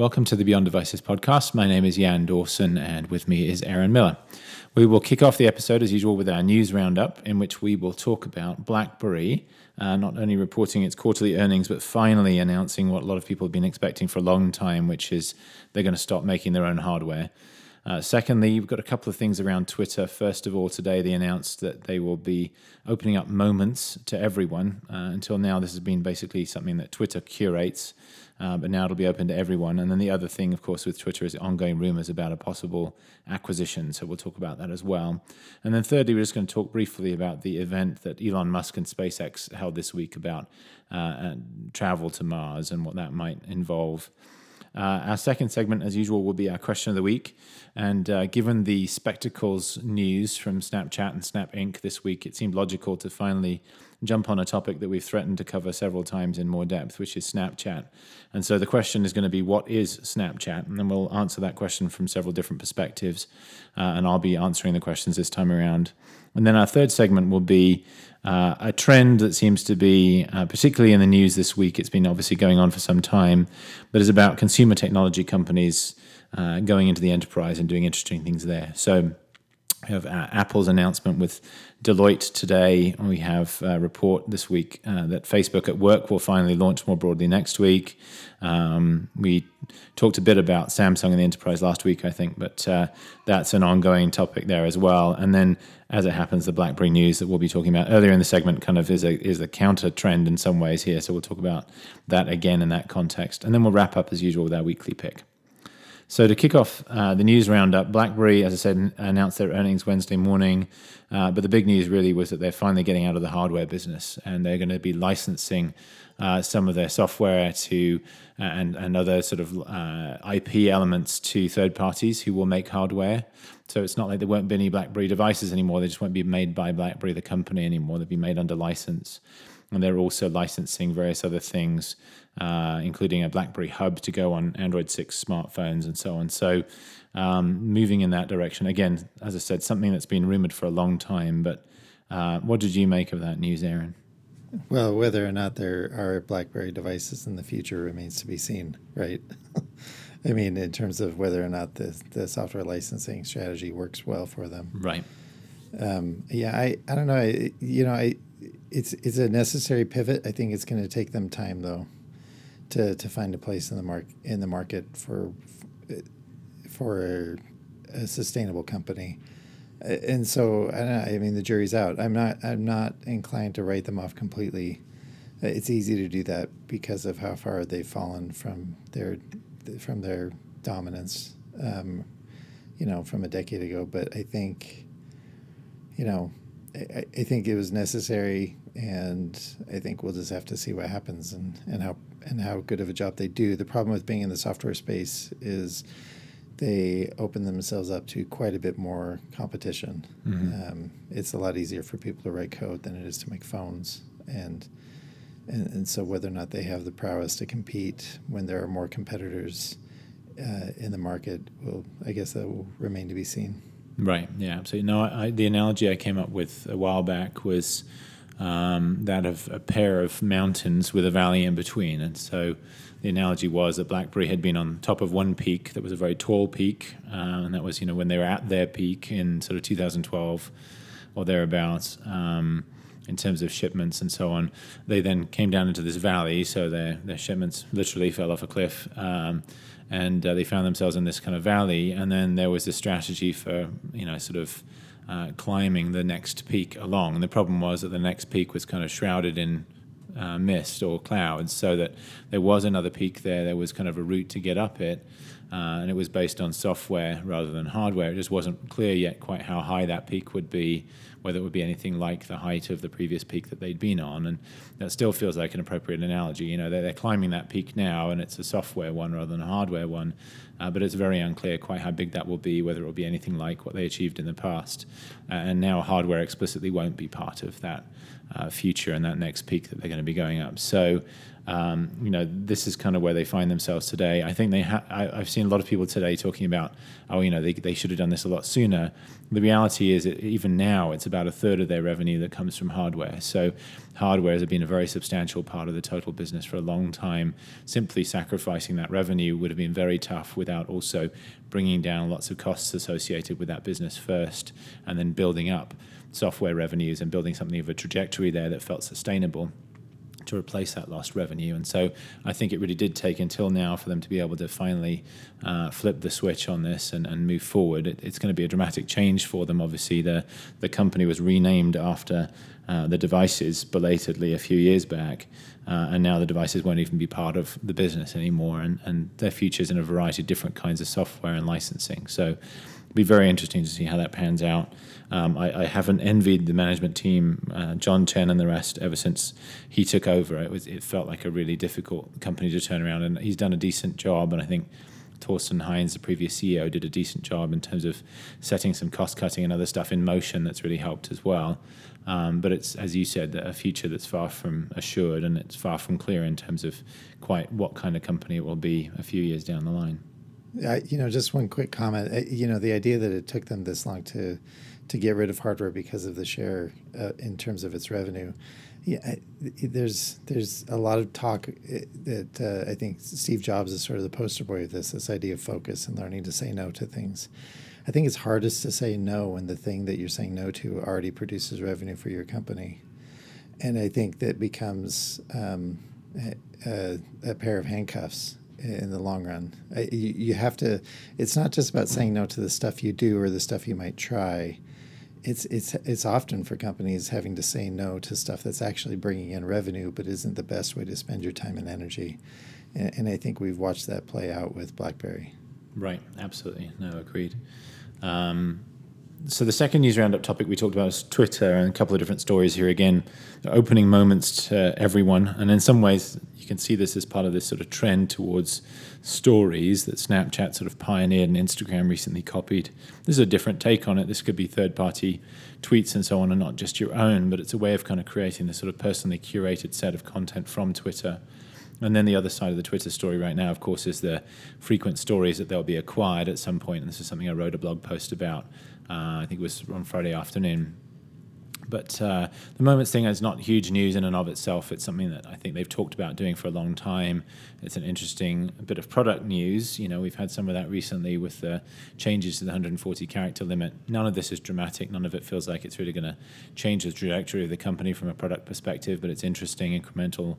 Welcome to the Beyond Devices podcast. My name is Jan Dawson, and with me is Aaron Miller. We will kick off the episode as usual with our news roundup, in which we will talk about BlackBerry, uh, not only reporting its quarterly earnings, but finally announcing what a lot of people have been expecting for a long time, which is they're going to stop making their own hardware. Uh, secondly, we've got a couple of things around Twitter. First of all, today they announced that they will be opening up moments to everyone. Uh, until now, this has been basically something that Twitter curates, uh, but now it'll be open to everyone. And then the other thing, of course, with Twitter is ongoing rumors about a possible acquisition. So we'll talk about that as well. And then thirdly, we're just going to talk briefly about the event that Elon Musk and SpaceX held this week about uh, travel to Mars and what that might involve. Uh, our second segment, as usual, will be our question of the week. And uh, given the spectacles news from Snapchat and Snap Inc. this week, it seemed logical to finally jump on a topic that we've threatened to cover several times in more depth, which is Snapchat. And so the question is going to be, what is Snapchat? And then we'll answer that question from several different perspectives. Uh, and I'll be answering the questions this time around. And then our third segment will be uh, a trend that seems to be, uh, particularly in the news this week, it's been obviously going on for some time, but is about consumer technology companies uh, going into the enterprise and doing interesting things there. So we have uh, Apple's announcement with Deloitte today. We have a report this week uh, that Facebook at Work will finally launch more broadly next week. Um, we talked a bit about Samsung and the enterprise last week, I think, but uh, that's an ongoing topic there as well. And then, as it happens, the BlackBerry news that we'll be talking about earlier in the segment kind of is a is a counter trend in some ways here. So we'll talk about that again in that context, and then we'll wrap up as usual with our weekly pick. So to kick off uh, the news roundup, BlackBerry, as I said, announced their earnings Wednesday morning. Uh, but the big news really was that they're finally getting out of the hardware business, and they're going to be licensing uh, some of their software to uh, and and other sort of uh, IP elements to third parties who will make hardware. So it's not like there won't be any BlackBerry devices anymore; they just won't be made by BlackBerry, the company, anymore. They'll be made under license, and they're also licensing various other things uh, including a BlackBerry Hub to go on Android 6 smartphones and so on. So, um, moving in that direction. Again, as I said, something that's been rumored for a long time. But uh, what did you make of that news, Aaron? Well, whether or not there are BlackBerry devices in the future remains to be seen, right? I mean, in terms of whether or not the, the software licensing strategy works well for them. Right. Um, yeah, I, I don't know. I, you know, I, it's it's a necessary pivot. I think it's going to take them time, though to, to find a place in the mark in the market for for a sustainable company. And so I, know, I mean the jury's out. I'm not I'm not inclined to write them off completely. It's easy to do that because of how far they've fallen from their from their dominance, um, you know, from a decade ago. But I think, you know, I, I think it was necessary, and I think we'll just have to see what happens and, and how and how good of a job they do. The problem with being in the software space is they open themselves up to quite a bit more competition. Mm-hmm. Um, it's a lot easier for people to write code than it is to make phones, and, and and so whether or not they have the prowess to compete when there are more competitors uh, in the market, will I guess that will remain to be seen. Right. Yeah. Absolutely. No. I, the analogy I came up with a while back was um, that of a pair of mountains with a valley in between. And so the analogy was that BlackBerry had been on top of one peak that was a very tall peak, uh, and that was you know when they were at their peak in sort of 2012 or thereabouts. Um, in terms of shipments and so on, they then came down into this valley, so their their shipments literally fell off a cliff, um, and uh, they found themselves in this kind of valley. And then there was this strategy for you know sort of uh, climbing the next peak along. And the problem was that the next peak was kind of shrouded in uh, mist or clouds, so that there was another peak there. There was kind of a route to get up it, uh, and it was based on software rather than hardware. It just wasn't clear yet quite how high that peak would be, whether it would be anything like the height of the previous peak that they'd been on. And that still feels like an appropriate analogy. You know, they're, they're climbing that peak now, and it's a software one rather than a hardware one. Uh, but it's very unclear quite how big that will be, whether it will be anything like what they achieved in the past. Uh, and now hardware explicitly won't be part of that uh, future and that next peak that they're going to be going up. So um, you know, this is kind of where they find themselves today. I think they ha- I, have seen a lot of people today talking about, oh, you know, they, they should have done this a lot sooner. The reality is, that even now, it's about a third of their revenue that comes from hardware. So, hardware has been a very substantial part of the total business for a long time. Simply sacrificing that revenue would have been very tough without also bringing down lots of costs associated with that business first and then building up software revenues and building something of a trajectory there that felt sustainable to replace that lost revenue. And so I think it really did take until now for them to be able to finally uh, flip the switch on this and, and move forward. It, it's going to be a dramatic change for them. Obviously, the, the company was renamed after uh, the devices belatedly a few years back. Uh, and now the devices won't even be part of the business anymore, and, and their futures in a variety of different kinds of software and licensing. So be very interesting to see how that pans out. Um, I, I, haven't envied the management team, uh, John Chen and the rest, ever since he took over. It was it felt like a really difficult company to turn around, and he's done a decent job. And I think Thorsten Heins, the previous CEO, did a decent job in terms of setting some cost cutting and other stuff in motion that's really helped as well. Um, but it's, as you said, a future that's far from assured and it's far from clear in terms of quite what kind of company it will be a few years down the line. Uh, you know, just one quick comment. You know, the idea that it took them this long to to get rid of hardware because of the share uh, in terms of its revenue. Yeah, there's there's a lot of talk uh, that uh, I think Steve Jobs is sort of the poster boy of this. This idea of focus and learning to say no to things. I think it's hardest to say no when the thing that you're saying no to already produces revenue for your company, and I think that becomes um, a, a, pair of handcuffs in the long run. You, you have to. It's not just about saying no to the stuff you do or the stuff you might try it's it's it's often for companies having to say no to stuff that's actually bringing in revenue, but isn't the best way to spend your time and energy. And, and I think we've watched that play out with BlackBerry. Right. Absolutely. No. Agreed. Um, so the second news roundup topic we talked about is Twitter, and a couple of different stories here again, opening moments to everyone, and in some ways you can see this as part of this sort of trend towards stories that Snapchat sort of pioneered and Instagram recently copied. This is a different take on it. This could be third party tweets and so on, and not just your own, but it's a way of kind of creating this sort of personally curated set of content from Twitter. And then the other side of the Twitter story right now, of course, is the frequent stories that they'll be acquired at some point. And this is something I wrote a blog post about. Uh, I think it was on Friday afternoon but uh, the Moments thing is not huge news in and of itself. It's something that I think they've talked about doing for a long time. It's an interesting bit of product news. You know, we've had some of that recently with the changes to the 140 character limit. None of this is dramatic. None of it feels like it's really going to change the trajectory of the company from a product perspective, but it's interesting, incremental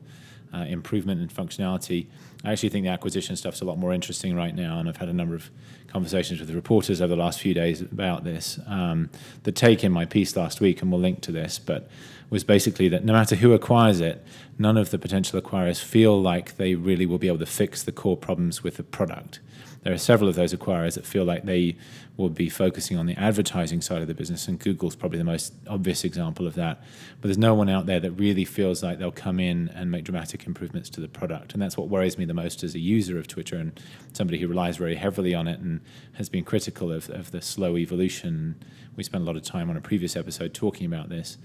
uh, improvement in functionality. I actually think the acquisition stuff's a lot more interesting right now, and I've had a number of conversations with the reporters over the last few days about this. Um, the take in my piece last week, and we'll link to this, but was basically that no matter who acquires it, none of the potential acquirers feel like they really will be able to fix the core problems with the product there are several of those acquirers that feel like they will be focusing on the advertising side of the business, and Google's probably the most obvious example of that. But there's no one out there that really feels like they'll come in and make dramatic improvements to the product. And that's what worries me the most as a user of Twitter and somebody who relies very heavily on it and has been critical of, of the slow evolution. We spent a lot of time on a previous episode talking about this.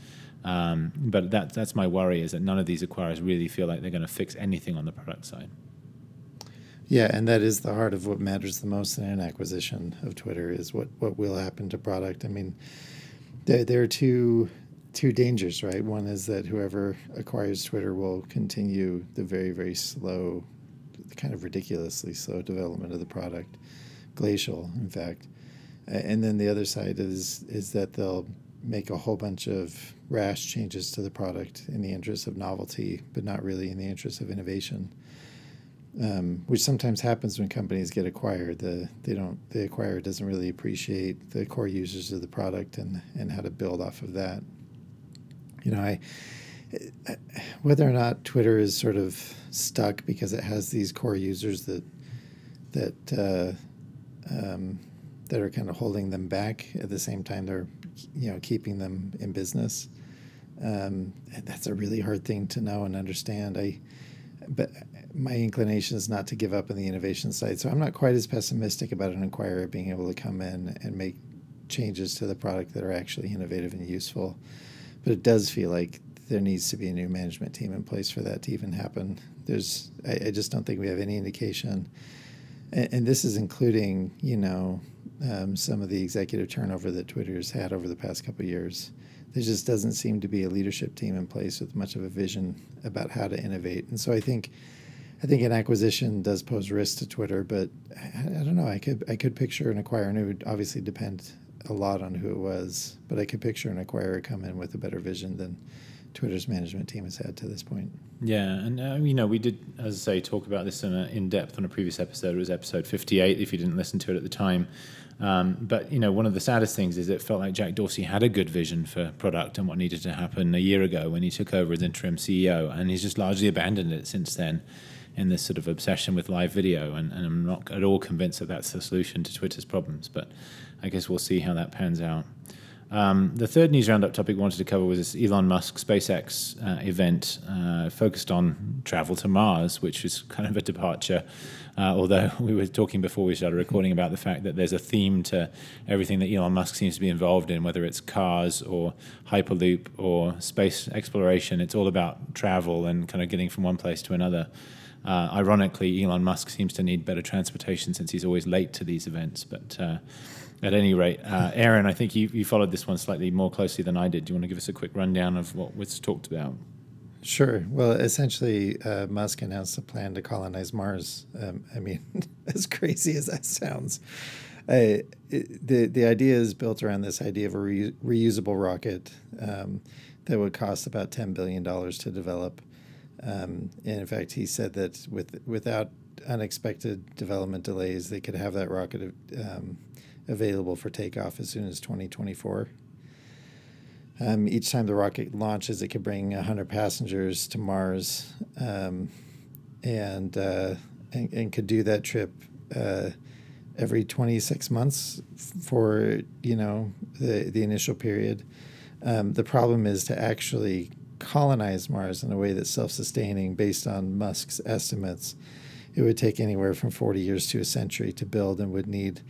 Um, but that, that's my worry is that none of these acquirers really feel like they're going to fix anything on the product side. Yeah, and that is the heart of what matters the most in an acquisition of Twitter is what, what will happen to product. I mean, there, there are two two dangers, right? One is that whoever acquires Twitter will continue the very, very slow, kind of ridiculously slow development of the product, glacial, in fact. And then the other side is is that they'll make a whole bunch of rash changes to the product in the interest of novelty, but not really in the interest of innovation um, which sometimes happens when companies get acquired. The they don't the acquirer doesn't really appreciate the core users of the product and and how to build off of that. You know, I whether or not Twitter is sort of stuck because it has these core users that that uh, um, that are kind of holding them back at the same time they're you know keeping them in business. Um, that's a really hard thing to know and understand. I but my inclination is not to give up on the innovation side. So I'm not quite as pessimistic about an acquirer being able to come in and make changes to the product that are actually innovative and useful. But it does feel like there needs to be a new management team in place for that to even happen. there's I, I, just don't think we have any indication, and, and this is including you know um, some of the executive turnover that Twitter's had over the past couple years. There just doesn't seem to be a leadership team in place with much of a vision about how to innovate, and so I think. I think an acquisition does pose risk to Twitter, but I, I don't know. I could I could picture an acquirer, and it would obviously depend a lot on who it was, but I could picture an acquirer come in with a better vision than Twitter's management team has had to this point. Yeah, and uh, you know we did, as I say, talk about this in, a, in depth on a previous episode. It was episode fifty-eight. If you didn't listen to it at the time, um, but you know one of the saddest things is it felt like Jack Dorsey had a good vision for product and what needed to happen a year ago when he took over as interim CEO, and he's just largely abandoned it since then in this sort of obsession with live video. And, and I'm not at all convinced that that's the solution to Twitter's problems, but I guess we'll see how that pans out. Um, the third news roundup topic we wanted to cover was this Elon Musk SpaceX uh, event uh, focused on travel to Mars, which is kind of a departure. Uh, although we were talking before we started recording about the fact that there's a theme to everything that Elon Musk seems to be involved in, whether it's cars or Hyperloop or space exploration. It's all about travel and kind of getting from one place to another. Uh, ironically, Elon Musk seems to need better transportation since he's always late to these events. But uh, at any rate, uh, Aaron, I think you, you followed this one slightly more closely than I did. Do you want to give us a quick rundown of what was talked about? Sure. Well, essentially, uh, Musk announced a plan to colonize Mars. Um, I mean, as crazy as that sounds, uh, it, the the idea is built around this idea of a re- reusable rocket um, that would cost about ten billion dollars to develop. Um, and in fact, he said that with without unexpected development delays, they could have that rocket um, available for takeoff as soon as 2024. Um, each time the rocket launches, it could bring 100 passengers to Mars um, and, uh, and, and, could do that trip uh, every 26 months for, you know, the, the initial period. Um, the problem is to actually colonize Mars in a way that's self-sustaining based on Musk's estimates. It would take anywhere from 40 years to a century to build and would need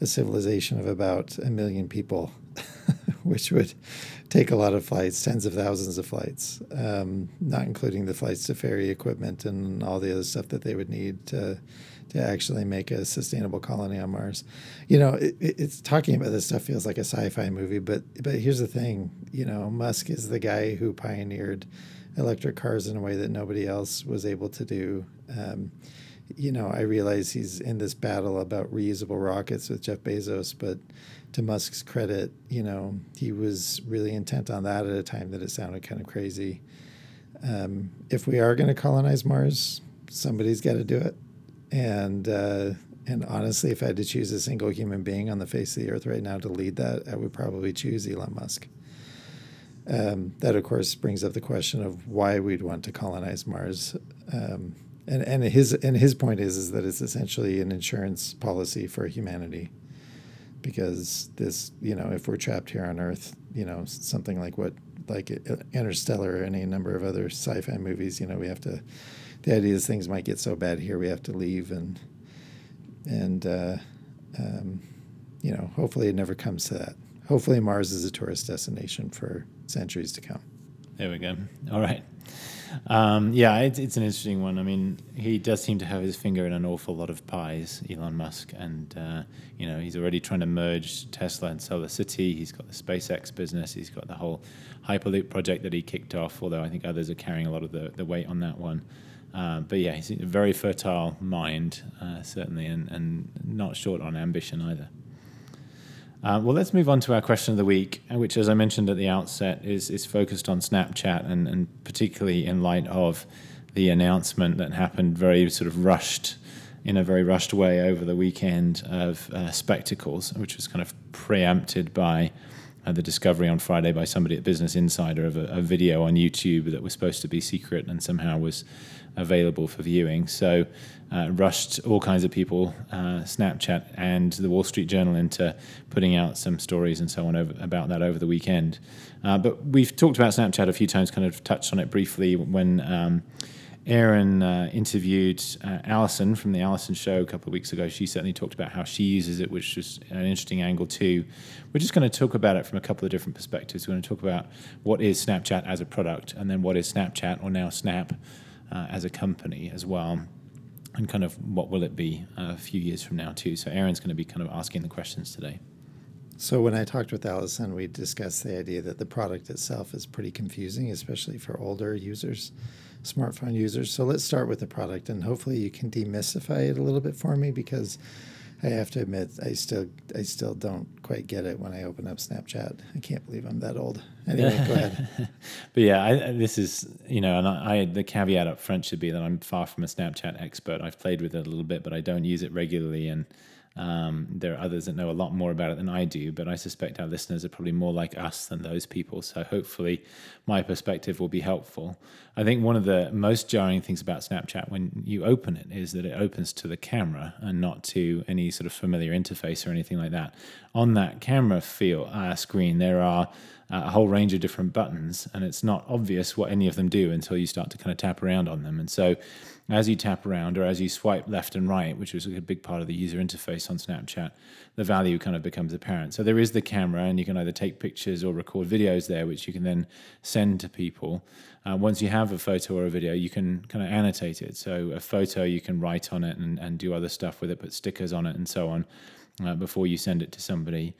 a civilization of about a million people, which would take a lot of flights, tens of thousands of flights, um, not including the flights to ferry equipment and all the other stuff that they would need to to actually make a sustainable colony on Mars. You know, it, it's talking about this stuff feels like a sci-fi movie, but but here's the thing. You know, Musk is the guy who pioneered electric cars in a way that nobody else was able to do. Um, you know, I realize he's in this battle about reusable rockets with Jeff Bezos, but to Musk's credit, you know, he was really intent on that at a time that it sounded kind of crazy. Um, if we are going to colonize Mars, somebody's got to do it. And uh, and honestly, if I had to choose a single human being on the face of the earth right now to lead that, I would probably choose Elon Musk. Um, that, of course, brings up the question of why we'd want to colonize Mars. Um, and and his and his point is is that it's essentially an insurance policy for humanity because this you know if we're trapped here on earth you know something like what like interstellar or any number of other sci-fi movies you know we have to the idea is things might get so bad here we have to leave and and uh, um, you know hopefully it never comes to that hopefully mars is a tourist destination for centuries to come there we go all right um, yeah, it's, it's an interesting one. I mean, he does seem to have his finger in an awful lot of pies, Elon Musk, and uh, you know he's already trying to merge Tesla and Solar City. He's got the SpaceX business. He's got the whole Hyperloop project that he kicked off. Although I think others are carrying a lot of the, the weight on that one. Uh, but yeah, he's a very fertile mind, uh, certainly, and, and not short on ambition either. Uh, well, let's move on to our question of the week, which, as I mentioned at the outset, is is focused on Snapchat and, and particularly in light of the announcement that happened very sort of rushed, in a very rushed way over the weekend of uh, spectacles, which was kind of preempted by uh, the discovery on Friday by somebody at Business Insider of a, a, video on YouTube that was supposed to be secret and somehow was available for viewing. So, uh, rushed all kinds of people, uh, Snapchat and the Wall Street Journal, into putting out some stories and so on over, about that over the weekend. Uh, but we've talked about Snapchat a few times, kind of touched on it briefly when. Um, Aaron uh, interviewed uh, Allison from the Allison Show a couple of weeks ago. She certainly talked about how she uses it, which is an interesting angle too. We're just going to talk about it from a couple of different perspectives. We're going to talk about what is Snapchat as a product, and then what is Snapchat or now Snap uh, as a company as well. And kind of what will it be uh, a few years from now, too? So, Aaron's going to be kind of asking the questions today. So when I talked with Allison, we discussed the idea that the product itself is pretty confusing, especially for older users, smartphone users. So let's start with the product, and hopefully you can demystify it a little bit for me because I have to admit I still I still don't quite get it when I open up Snapchat. I can't believe I'm that old. Anyway, go ahead. but yeah, I, this is you know, and I, I the caveat up front should be that I'm far from a Snapchat expert. I've played with it a little bit, but I don't use it regularly and um, there are others that know a lot more about it than I do, but I suspect our listeners are probably more like us than those people. So hopefully, my perspective will be helpful. I think one of the most jarring things about Snapchat when you open it is that it opens to the camera and not to any sort of familiar interface or anything like that. On that camera feel uh, screen, there are uh, a whole range of different buttons, and it's not obvious what any of them do until you start to kind of tap around on them. And so, as you tap around or as you swipe left and right, which was a big part of the user interface on Snapchat, the value kind of becomes apparent. So there is the camera, and you can either take pictures or record videos there, which you can then send to people. Uh, once you have a photo or a video, you can kind of annotate it. So a photo, you can write on it and, and do other stuff with it, put stickers on it and so on uh, before you send it to somebody.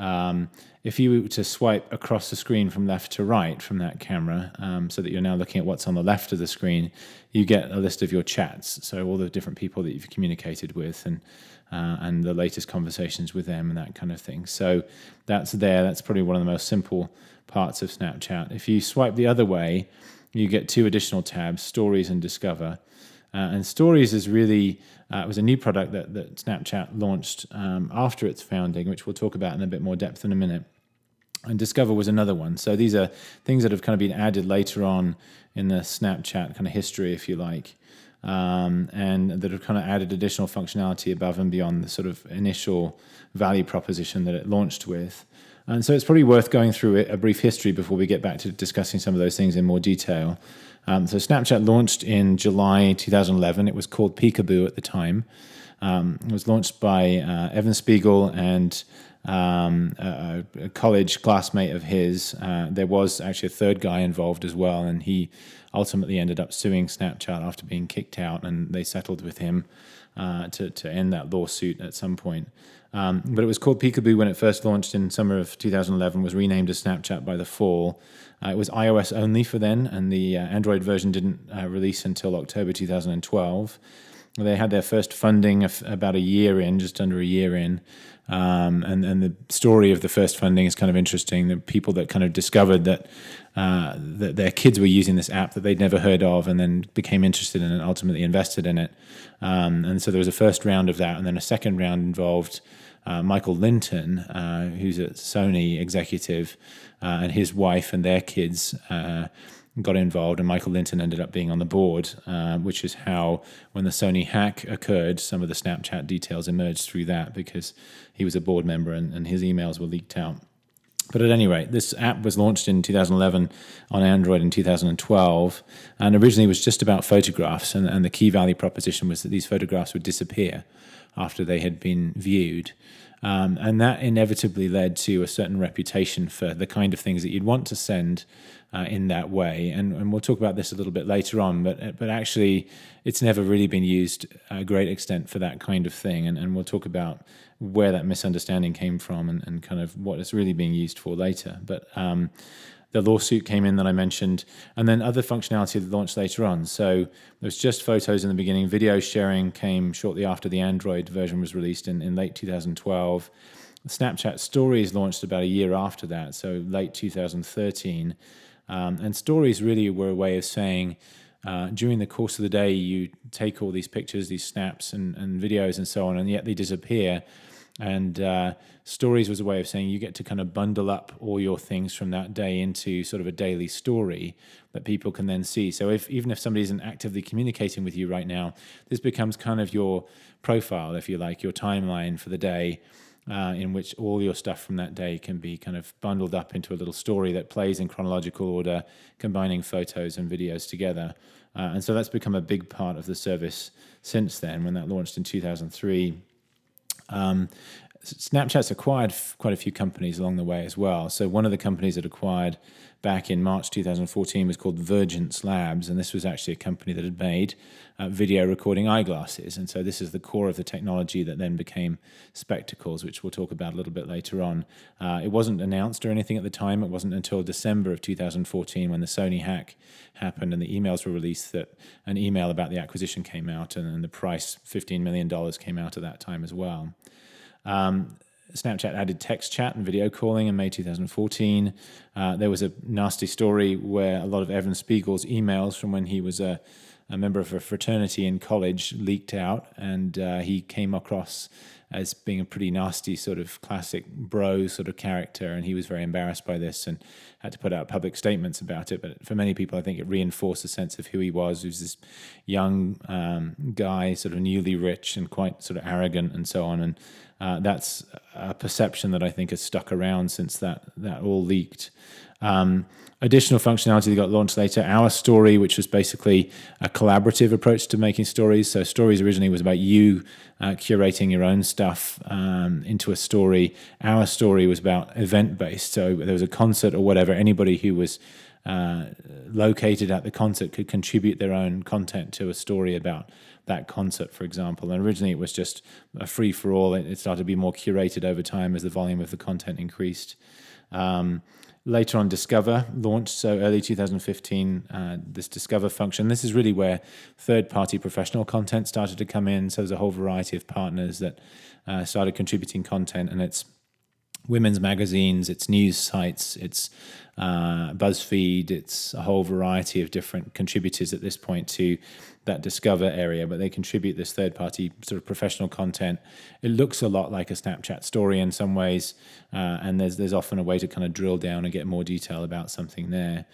Um, if you were to swipe across the screen from left to right from that camera, um, so that you're now looking at what's on the left of the screen, you get a list of your chats. So all the different people that you've communicated with and uh, and the latest conversations with them and that kind of thing. So that's there. That's probably one of the most simple parts of Snapchat. If you swipe the other way, you get two additional tabs: Stories and Discover. Uh, and Stories is really uh, was a new product that, that Snapchat launched um, after its founding, which we'll talk about in a bit more depth in a minute. And Discover was another one. So these are things that have kind of been added later on in the Snapchat kind of history, if you like, um, and that have kind of added additional functionality above and beyond the sort of initial value proposition that it launched with. And so it's probably worth going through a brief history before we get back to discussing some of those things in more detail. Um, so Snapchat launched in July 2011. It was called Peekaboo at the time. Um, it was launched by uh, Evan Spiegel and um, a, a, college classmate of his. Uh, there was actually a third guy involved as well, and he ultimately ended up suing Snapchat after being kicked out, and they settled with him uh, to, to end that lawsuit at some point. Um, but it was called Peekaboo when it first launched in summer of 2011, was renamed as Snapchat by the fall. Uh, it was iOS only for then, and the uh, Android version didn't uh, release until October 2012. They had their first funding about a year in, just under a year in. Um, and, and the story of the first funding is kind of interesting. The people that kind of discovered that uh, that their kids were using this app that they'd never heard of, and then became interested in and ultimately invested in it. Um, and so there was a first round of that, and then a second round involved uh, Michael Lynton, uh, who's a Sony executive, uh, and his wife and their kids uh, got involved, and Michael Lynton ended up being on the board, uh, which is how, when the Sony hack occurred, some of the Snapchat details emerged through that because he was a board member and, and his emails were leaked out. But at any rate, this app was launched in 2011 on Android in 2012, and originally was just about photographs. And, and the key value proposition was that these photographs would disappear after they had been viewed. Um, and that inevitably led to a certain reputation for the kind of things that you'd want to send uh, in that way. And, and we'll talk about this a little bit later on, but, but actually, it's never really been used a great extent for that kind of thing. And, and we'll talk about where that misunderstanding came from and, and kind of what it's really being used for later. But um, the lawsuit came in that I mentioned, and then other functionality that launched later on. So there was just photos in the beginning. Video sharing came shortly after the Android version was released in, in late 2012. Snapchat Stories launched about a year after that, so late 2013. Um, and stories really were a way of saying, uh, during the course of the day, you take all these pictures, these snaps, and, and videos, and so on, and yet they disappear. And uh, stories was a way of saying you get to kind of bundle up all your things from that day into sort of a daily story that people can then see. So if even if somebody isn't actively communicating with you right now, this becomes kind of your profile, if you like, your timeline for the day. Uh, in which all your stuff from that day can be kind of bundled up into a little story that plays in chronological order, combining photos and videos together. Uh, and so that's become a big part of the service since then. When that launched in 2003, um, Snapchat's acquired quite a few companies along the way as well. So one of the companies that acquired back in March 2014 was called Vergence Labs, and this was actually a company that had made uh, video recording eyeglasses. And so this is the core of the technology that then became spectacles, which we'll talk about a little bit later on. Uh, it wasn't announced or anything at the time. It wasn't until December of 2014 when the Sony hack happened and the emails were released that an email about the acquisition came out, and, and the price $15 million came out at that time as well. Um, Snapchat added text chat and video calling in May 2014. Uh, there was a nasty story where a lot of Evan Spiegel's emails from when he was a, a member of a fraternity in college leaked out, and uh, he came across as being a pretty nasty sort of classic bro sort of character, and he was very embarrassed by this and had to put out public statements about it. But for many people, I think it reinforced a sense of who he was. He was this young um, guy, sort of newly rich and quite sort of arrogant and so on, and uh, that's a perception that I think has stuck around since that that all leaked. Um, additional functionality that got launched later, Our Story, which was basically a collaborative approach to making stories. So stories originally was about you uh, curating your own stuff um, into a story. Our Story was about event based. So there was a concert or whatever. Anybody who was uh, located at the concert could contribute their own content to a story about that concert, for example. And originally it was just a free for all. It, started to be more curated over time as the volume of the content increased. Um, later on, Discover launched. So early 2015, uh, this Discover function. This is really where third-party professional content started to come in. So there's a whole variety of partners that uh, started contributing content, and it's women's magazines, it's news sites, it's uh, BuzzFeed, it's a whole variety of different contributors at this point to that Discover area, but they contribute this third party sort of professional content. It looks a lot like a Snapchat story in some ways, uh, and there's there's often a way to kind of drill down and get more detail about something there.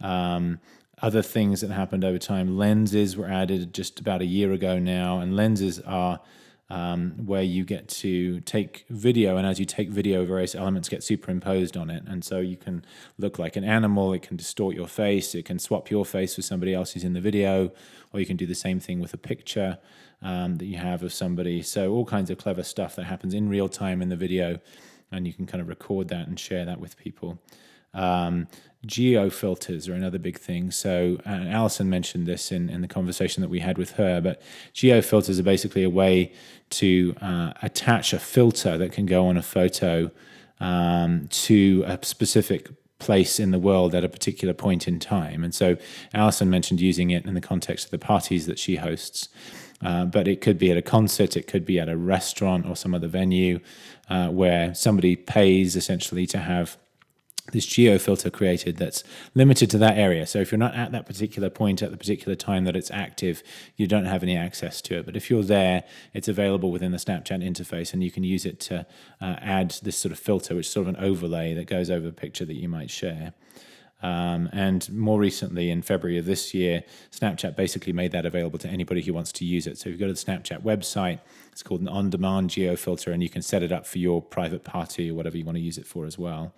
Um, other things that happened over time, lenses were added just about a year ago now, and lenses are um, where you get to take video, and as you take video, various elements get superimposed on it. And so you can look like an animal, it can distort your face, it can swap your face with somebody else who's in the video, or you can do the same thing with a picture um, that you have of somebody. So, all kinds of clever stuff that happens in real time in the video, and you can kind of record that and share that with people. Um, geo filters are another big thing. So, and Alison mentioned this in, in the conversation that we had with her, but geo filters are basically a way to uh, attach a filter that can go on a photo um, to a specific place in the world at a particular point in time. And so, Alison mentioned using it in the context of the parties that she hosts. Uh, but it could be at a concert, it could be at a restaurant or some other venue uh, where somebody pays essentially to have this geo filter created that's limited to that area. So if you're not at that particular point at the particular time that it's active, you don't have any access to it. But if you're there, it's available within the Snapchat interface, and you can use it to uh, add this sort of filter, which is sort of an overlay that goes over a picture that you might share. Um, and more recently, in February of this year, Snapchat basically made that available to anybody who wants to use it. So if you go to the Snapchat website, it's called an on demand geo filter, and you can set it up for your private party or whatever you want to use it for as well.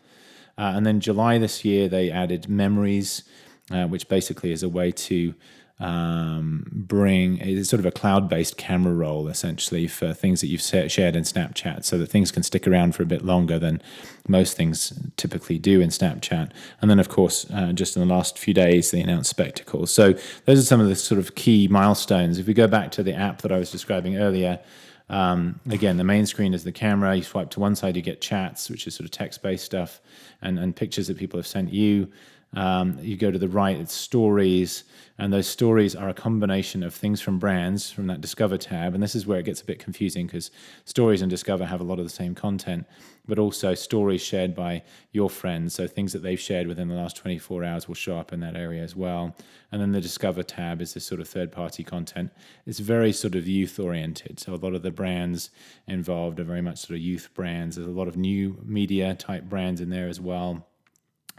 Uh, and then July this year, they added Memories, uh, which basically is a way to um, bring it's sort of a cloud-based camera roll essentially for things that you've shared in Snapchat, so that things can stick around for a bit longer than most things typically do in Snapchat. And then, of course, uh, just in the last few days, they announced Spectacles. So those are some of the sort of key milestones. If we go back to the app that I was describing earlier. Um, again, the main screen is the camera. You swipe to one side, you get chats, which is sort of text based stuff and, and pictures that people have sent you. Um, you go to the right, it's stories, and those stories are a combination of things from brands from that Discover tab. And this is where it gets a bit confusing because stories and Discover have a lot of the same content, but also stories shared by your friends. So things that they've shared within the last 24 hours will show up in that area as well. And then the Discover tab is this sort of third party content. It's very sort of youth oriented. So a lot of the brands involved are very much sort of youth brands. There's a lot of new media type brands in there as well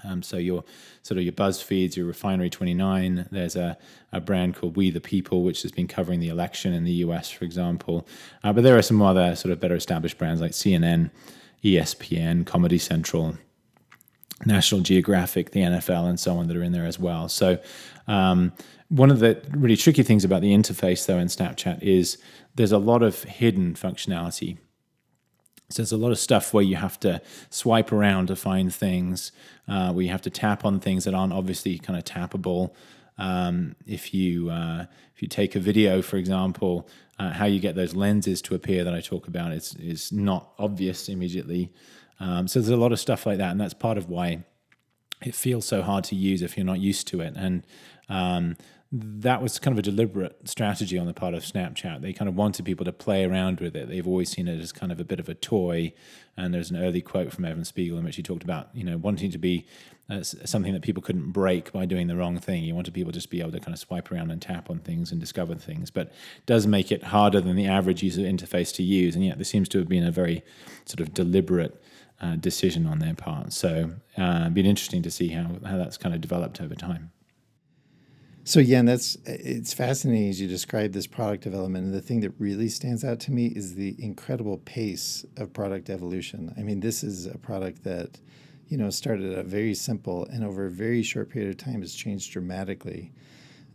um, so your sort of your BuzzFeeds, your Refinery 29. There's a, a brand called We the People, which has been covering the election in the US, for example. Uh, but there are some other sort of better established brands like CNN, ESPN, Comedy Central, National Geographic, the NFL, and so on that are in there as well. So um, one of the really tricky things about the interface, though, in Snapchat is there's a lot of hidden functionality So there's a lot of stuff where you have to swipe around to find things, uh, where you have to tap on things that aren't obviously kind of tappable. Um, if you uh, if you take a video, for example, uh, how you get those lenses to appear that I talk about is is not obvious immediately. Um, so there's a lot of stuff like that, and that's part of why it feels so hard to use if you're not used to it. And um, that was kind of a deliberate strategy on the part of Snapchat. They kind of wanted people to play around with it. They've always seen it as kind of a bit of a toy. And there's an early quote from Evan Spiegel in which he talked about, you know, wanting to be uh, something that people couldn't break by doing the wrong thing. You wanted people just to be able to kind of swipe around and tap on things and discover things, but does make it harder than the average user interface to use. And yet there seems to have been a very sort of deliberate uh, decision on their part. So uh, it'd been interesting to see how, how that's kind of developed over time. So yeah, and that's it's fascinating as you describe this product development. And the thing that really stands out to me is the incredible pace of product evolution. I mean, this is a product that, you know, started out very simple and over a very short period of time has changed dramatically.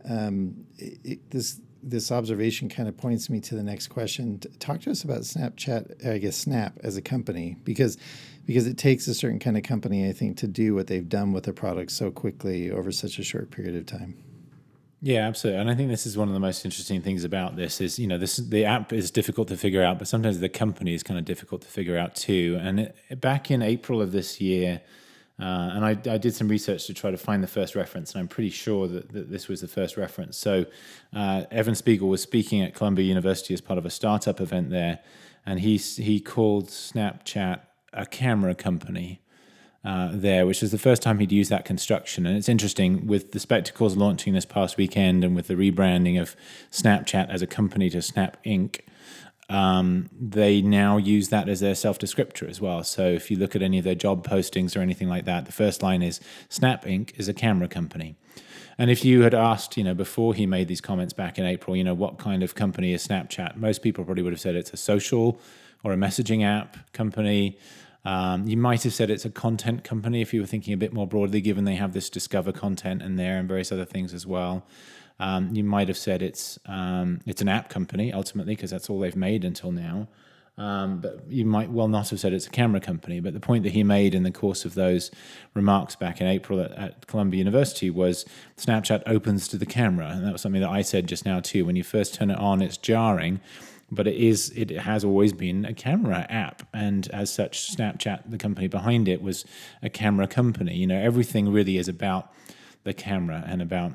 Um, it, it, this this observation kind of points me to the next question. Talk to us about Snapchat, I guess Snap as a company, because because it takes a certain kind of company, I think, to do what they've done with the product so quickly over such a short period of time. Yeah, absolutely. And I think this is one of the most interesting things about this is, you know, this the app is difficult to figure out, but sometimes the company is kind of difficult to figure out too. And it, back in April of this year, uh, and I, I, did some research to try to find the first reference, and I'm pretty sure that, that this was the first reference. So, uh, Evan Spiegel was speaking at Columbia University as part of a startup event there, and he he called Snapchat a camera company uh, there, which is the first time he'd used that construction. And it's interesting with the Spectacles launching this past weekend and with the rebranding of Snapchat as a company to Snap Inc. Um, they now use that as their self descriptor as well. So if you look at any of their job postings or anything like that, the first line is Snap Inc. is a camera company. And if you had asked, you know, before he made these comments back in April, you know, what kind of company is Snapchat, most people probably would have said it's a social or a messaging app company. Um, you might have said it's a content company if you were thinking a bit more broadly, given they have this discover content in there and various other things as well. Um, you might have said it's um, it's an app company ultimately because that's all they've made until now. Um, but you might well not have said it's a camera company. But the point that he made in the course of those remarks back in April at, at, Columbia University was Snapchat opens to the camera, and that was something that I said just now too. When you first turn it on, it's jarring, but it is it has always been a camera app. And as such snapchat the company behind it was a camera company. You know everything really is about the camera and about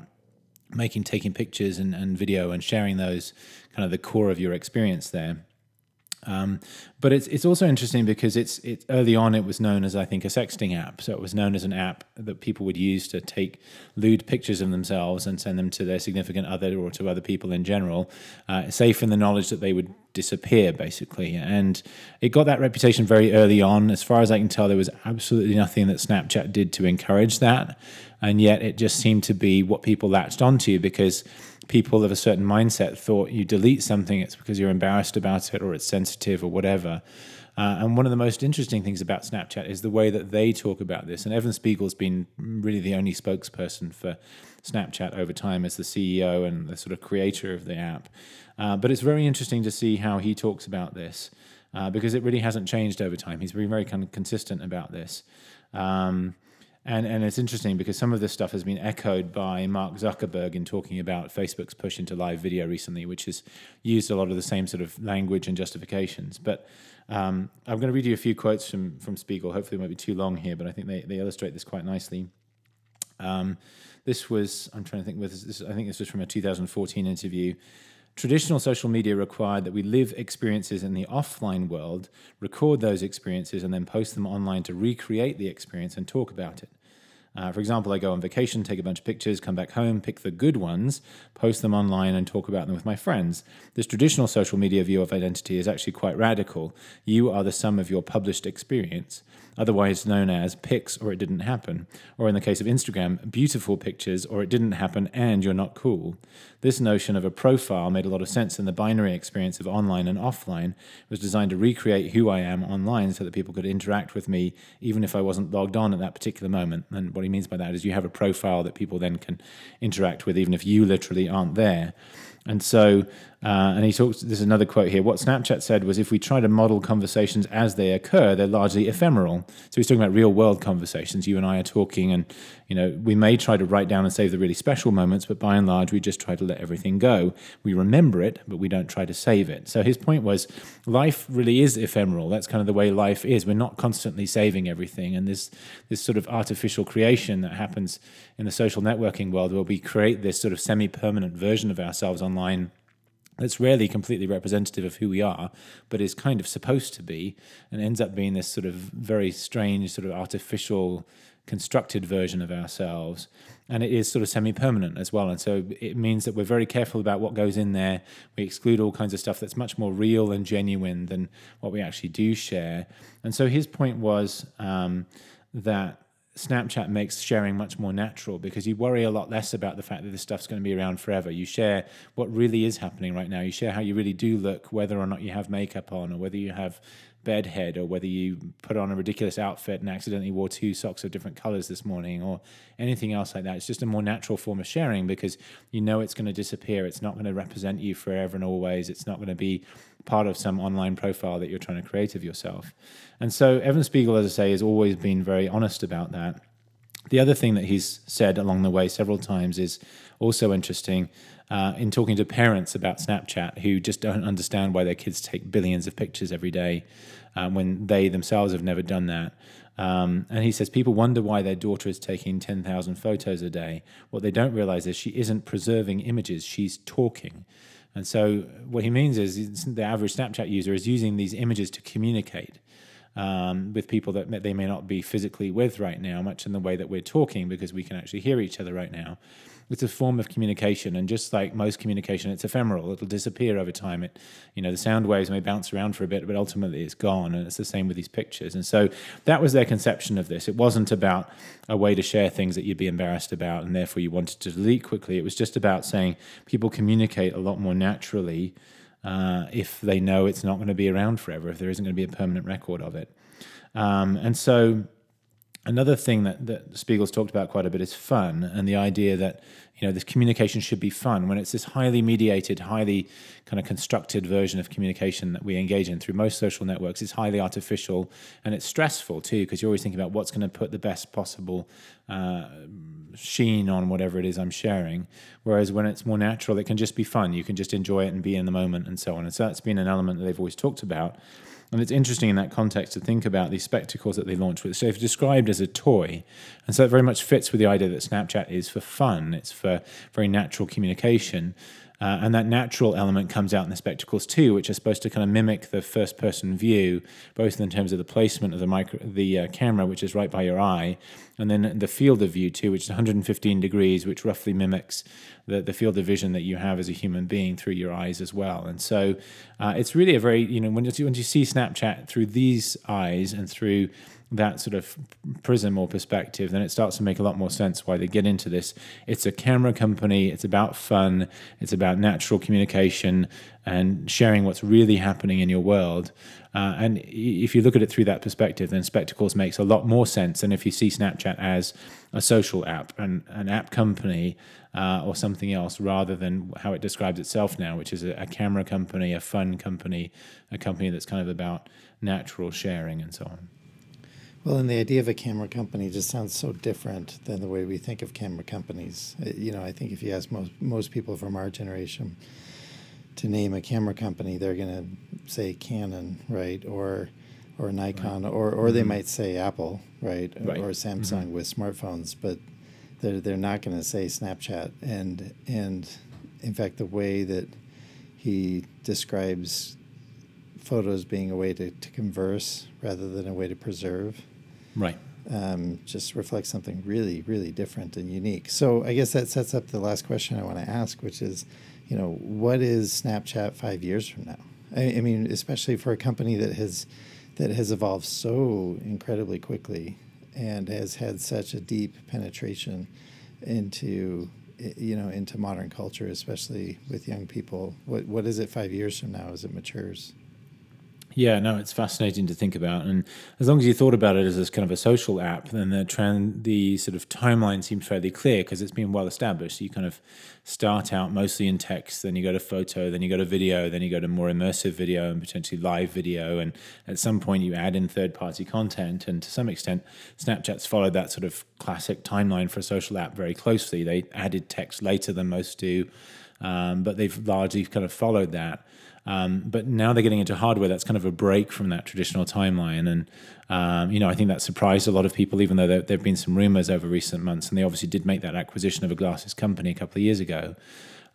making taking pictures and, and video and sharing those kind of the core of your experience there um, but it's it's also interesting because it's it early on it was known as I think a sexting app. So it was known as an app that people would use to take lewd pictures of themselves and send them to their significant other or to other people in general, uh, safe in the knowledge that they would disappear basically. And it got that reputation very early on. As far as I can tell, there was absolutely nothing that Snapchat did to encourage that, and yet it just seemed to be what people latched onto because people of a certain mindset thought you delete something, it's because you're embarrassed about it or it's sensitive or whatever. Uh, and one of the most interesting things about Snapchat is the way that they talk about this. And Evan Spiegel's been really the only spokesperson for Snapchat over time as the CEO and the sort of creator of the app. Uh, but it's very interesting to see how he talks about this uh, because it really hasn't changed over time. He's been very kind of consistent about this. Um, and, and it's interesting because some of this stuff has been echoed by Mark Zuckerberg in talking about Facebook's push into live video recently, which has used a lot of the same sort of language and justifications. But um, I'm going to read you a few quotes from, from Spiegel. Hopefully, it won't be too long here, but I think they, they illustrate this quite nicely. Um, this was, I'm trying to think, with this, I think this was from a 2014 interview. Traditional social media required that we live experiences in the offline world, record those experiences, and then post them online to recreate the experience and talk about it. Uh, for example, I go on vacation, take a bunch of pictures, come back home, pick the good ones, post them online, and talk about them with my friends. This traditional social media view of identity is actually quite radical. You are the sum of your published experience otherwise known as pics or it didn't happen, or in the case of Instagram, beautiful pictures or it didn't happen and you're not cool. This notion of a profile made a lot of sense in the binary experience of online and offline. It was designed to recreate who I am online so that people could interact with me even if I wasn't logged on at that particular moment. And what he means by that is you have a profile that people then can interact with even if you literally aren't there. And so, uh, and he talks, there's another quote here. What Snapchat said was if we try to model conversations as they occur, they're largely ephemeral. So he's talking about real world conversations. You and I are talking, and, you know, we may try to write down and save the really special moments, but by and large, we just try to let everything go. We remember it, but we don't try to save it. So his point was life really is ephemeral. That's kind of the way life is. We're not constantly saving everything. And this, this sort of artificial creation that happens in the social networking world where we create this sort of semi permanent version of ourselves online that's rarely completely representative of who we are, but is kind of supposed to be, and ends up being this sort of very strange, sort of artificial, constructed version of ourselves. And it is sort of semi permanent as well. And so it means that we're very careful about what goes in there. We exclude all kinds of stuff that's much more real and genuine than what we actually do share. And so his point was um, that Snapchat makes sharing much more natural because you worry a lot less about the fact that this stuff's going to be around forever. You share what really is happening right now. You share how you really do look, whether or not you have makeup on, or whether you have bedhead, or whether you put on a ridiculous outfit and accidentally wore two socks of different colors this morning, or anything else like that. It's just a more natural form of sharing because you know it's going to disappear. It's not going to represent you forever and always. It's not going to be part of some online profile that you're trying to create of yourself. And so Evan Spiegel, as I say, has always been very honest about that. The other thing that he's said along the way several times is also interesting uh, in talking to parents about Snapchat who just don't understand why their kids take billions of pictures every day uh, when they themselves have never done that. Um, and he says people wonder why their daughter is taking 10,000 photos a day. What they don't realize is she isn't preserving images, she's talking. And so what he means is the average Snapchat user is using these images to communicate um, with people that they may not be physically with right now, much in the way that we're talking because we can actually hear each other right now it's a form of communication, and just like most communication, it's ephemeral. It'll disappear over time. It, you know, the sound waves may bounce around for a bit, but ultimately it's gone. And it's the same with these pictures. And so that was their conception of this. It wasn't about a way to share things that you'd be embarrassed about, and therefore you wanted to delete quickly. It was just about saying people communicate a lot more naturally. Uh, if they know it's not going to be around forever, if there isn't going to be a permanent record of it. Um, and so another thing that, that Spiegel's talked about quite a bit is fun and the idea that you know this communication should be fun when it's this highly mediated highly kind of constructed version of communication that we engage in through most social networks. It's highly artificial and it's stressful too because you're always thinking about what's going to put the best possible uh, sheen on whatever it is i'm sharing. Whereas when it's more natural it can just be fun. You can just enjoy it and be in the moment and so on. And so that's been an element that they've always talked about and it's interesting in that context to think about these spectacles that they launched, which they've described as a toy. And so it very much fits with the idea that Snapchat is for fun, it's for very natural communication. Uh, and that natural element comes out in the spectacles too, which are supposed to kind of mimic the first person view, both in terms of the placement of the micro, the uh, camera, which is right by your eye, and then the field of view too, which is 115 degrees, which roughly mimics the, the field of vision that you have as a human being through your eyes as well. And so uh, it's really a very, you know, when you, when you see Snapchat through these eyes and through that sort of prism or perspective, then it starts to make a lot more sense why they get into this. It's a camera company, it's about fun, it's about natural communication and sharing what's really happening in your world. Uh, and if you look at it through that perspective, then Spectacles makes a lot more sense than if you see Snapchat as a social app, and an app company, uh, or something else, rather than how it describes itself now, which is a, a camera company, a fun company, a company that's kind of about natural sharing and so on. Well, and the idea of a camera company just sounds so different than the way we think of camera companies. Uh, you know, I think if you ask most most people from our generation to name a camera company, they're going to say Canon, right, or or Nikon, right. or or mm-hmm. they might say Apple, right, right. or Samsung mm-hmm. with smartphones, but they're they're not going to say Snapchat. And and in fact, the way that he describes photos being a way to, to converse rather than a way to preserve Right. Um, just reflects something really, really different and unique. So I guess that sets up the last question I want to ask, which is, you know, what is Snapchat five years from now? I, I mean, especially for a company that has that has evolved so incredibly quickly and has had such a deep penetration into you know into modern culture especially with young people what what is it 5 years from now as it matures Yeah, no, it's fascinating to think about, and as long as you thought about it as this kind of a social app, then the trend, the sort of timeline seems fairly clear because it's been well established. You kind of start out mostly in text, then you go to photo, then you go to video, then you go to more immersive video and potentially live video, and at some point you add in third-party content. And to some extent, Snapchat's followed that sort of classic timeline for a social app very closely. They added text later than most do, um, but they've largely kind of followed that. Um, but now they're getting into hardware that's kind of a break from that traditional timeline. And, um, you know, I think that surprised a lot of people, even though there, there have been some rumors over recent months. And they obviously did make that acquisition of a glasses company a couple of years ago.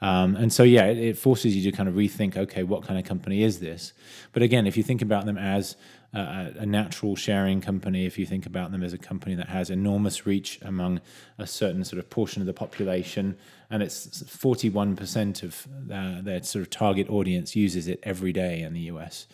Um, and so, yeah, it, it, forces you to kind of rethink okay, what kind of company is this? But again, if you think about them as a, a, natural sharing company, if you think about them as a company that has enormous reach among a certain sort of portion of the population, and it's 41% of uh, their sort of target audience uses it every day in the US.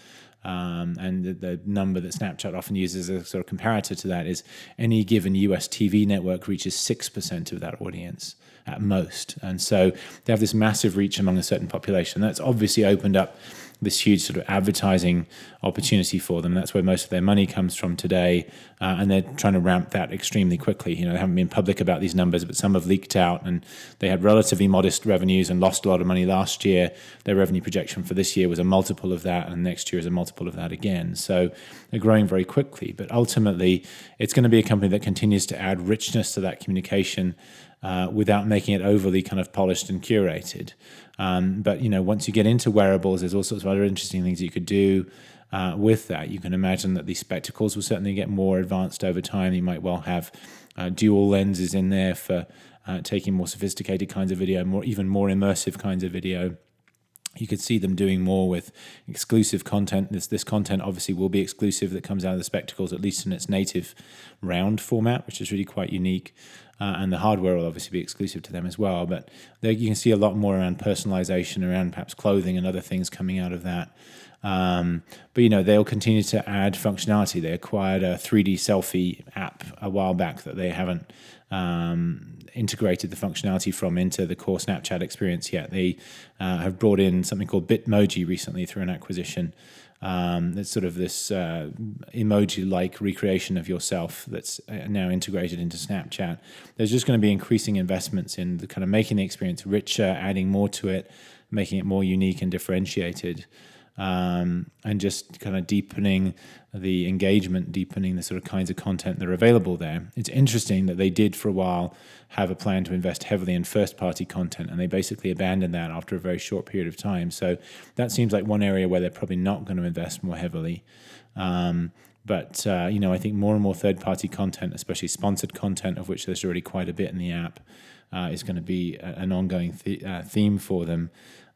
Um, and the, the, number that Snapchat often uses as a sort of comparator to that is any given US TV network reaches 6% of that audience at most. And so they have this massive reach among a certain population. That's obviously opened up this huge sort of advertising opportunity for them. That's where most of their money comes from today, uh, and they're trying to ramp that extremely quickly. You know, they haven't been public about these numbers, but some have leaked out, and they had relatively modest revenues and lost a lot of money last year. Their revenue projection for this year was a multiple of that, and next year is a multiple of that again. So they're growing very quickly, but ultimately, it's going to be a company that continues to add richness to that communication. Uh, without making it overly kind of polished and curated. Um, but you know, once you get into wearables, there's all sorts of other interesting things you could do. Uh, with that, you can imagine that these spectacles will certainly get more advanced over time. You might well have uh, dual lenses in there for uh, taking more sophisticated kinds of video, more even more immersive kinds of video you could see them doing more with exclusive content. This this content obviously will be exclusive that comes out of the spectacles, at least in its native round format, which is really quite unique. Uh, and the hardware will obviously be exclusive to them as well. But there you can see a lot more around personalization, around perhaps clothing and other things coming out of that. Um, but you know they'll continue to add functionality. They acquired a 3D selfie app a while back that they haven't um, integrated the functionality from into the core Snapchat experience yet. They uh, have brought in something called Bitmoji recently through an acquisition. Um, it's sort of this uh, emoji-like recreation of yourself that's uh, now integrated into Snapchat. There's just going to be increasing investments in the kind of making the experience richer, adding more to it, making it more unique and differentiated um, and just kind of deepening the engagement, deepening the sort of kinds of content that are available there. It's interesting that they did for a while have a plan to invest heavily in first party content, and they basically abandoned that after a very short period of time. So that seems like one area where they're probably not going to invest more heavily. Um, but uh, you know, I think more and more third-party content, especially sponsored content, of which there's already quite a bit in the app, uh, is going to be an ongoing th- uh, theme for them.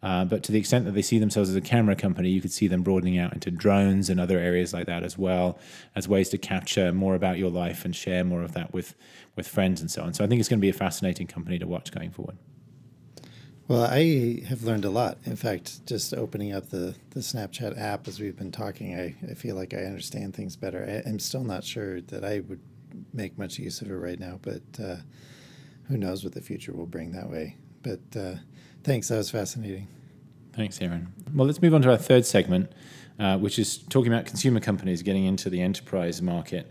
Uh, but to the extent that they see themselves as a camera company, you could see them broadening out into drones and other areas like that as well, as ways to capture more about your life and share more of that with, with friends and so on. So I think it's going to be a fascinating company to watch going forward. Well, I have learned a lot. In fact, just opening up the, the Snapchat app as we've been talking, I, I feel like I understand things better. I, am still not sure that I would make much use of it right now, but uh, who knows what the future will bring that way. But uh, Thanks. That was fascinating. Thanks, Aaron. Well, let's move on to our third segment, uh, which is talking about consumer companies getting into the enterprise market.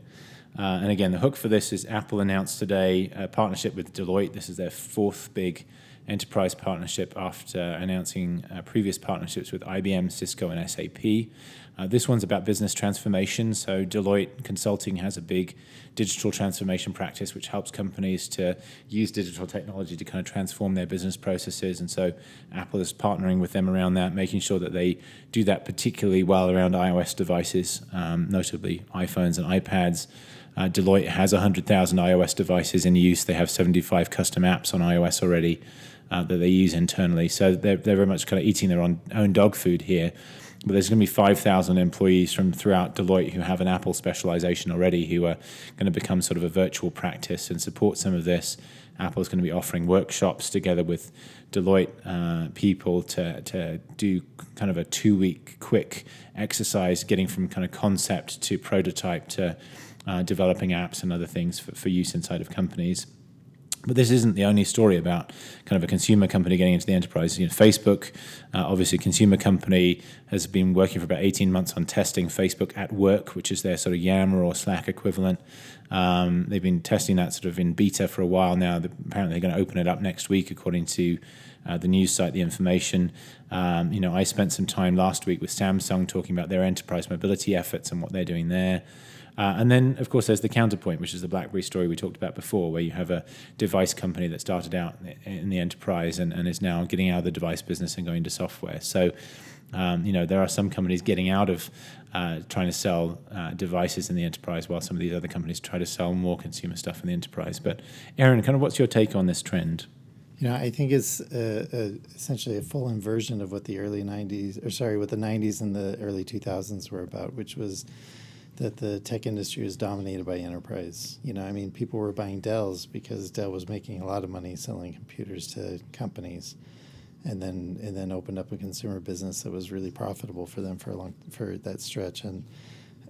Uh, and again, the hook for this is Apple announced today a partnership with Deloitte. This is their fourth big enterprise partnership after announcing uh, previous partnerships with IBM, Cisco, and SAP. Uh, this one's about business transformation. So, Deloitte Consulting has a big digital transformation practice which helps companies to use digital technology to kind of transform their business processes. And so, Apple is partnering with them around that, making sure that they do that particularly well around iOS devices, um, notably iPhones and iPads. Uh, Deloitte has 100,000 iOS devices in use. They have 75 custom apps on iOS already uh, that they use internally. So they're, they're very much kind of eating their own, own dog food here. But there's going to be 5,000 employees from throughout Deloitte who have an Apple specialization already who are going to become sort of a virtual practice and support some of this. Apple is going to be offering workshops together with Deloitte uh, people to, to do kind of a two week quick exercise, getting from kind of concept to prototype to uh, developing apps and other things for, for use inside of companies. But this isn't the only story about kind of a consumer company getting into the enterprise. You know, Facebook, uh, obviously, a consumer company has been working for about 18 months on testing Facebook at work, which is their sort of Yammer or Slack equivalent. Um, they've been testing that sort of in beta for a while now. Apparently, they're going to open it up next week, according to uh, the news site, the information. Um, you know, I spent some time last week with Samsung talking about their enterprise mobility efforts and what they're doing there. Uh, and then, of course, there's the counterpoint, which is the BlackBerry story we talked about before, where you have a device company that started out in the enterprise and, and is now getting out of the device business and going to software. So, um, you know, there are some companies getting out of uh, trying to sell uh, devices in the enterprise, while some of these other companies try to sell more consumer stuff in the enterprise. But, Aaron, kind of, what's your take on this trend? You know, I think it's a, a, essentially a full inversion of what the early '90s, or sorry, what the '90s and the early 2000s were about, which was that the tech industry was dominated by enterprise. You know, I mean, people were buying Dells because Dell was making a lot of money selling computers to companies, and then and then opened up a consumer business that was really profitable for them for a long for that stretch. And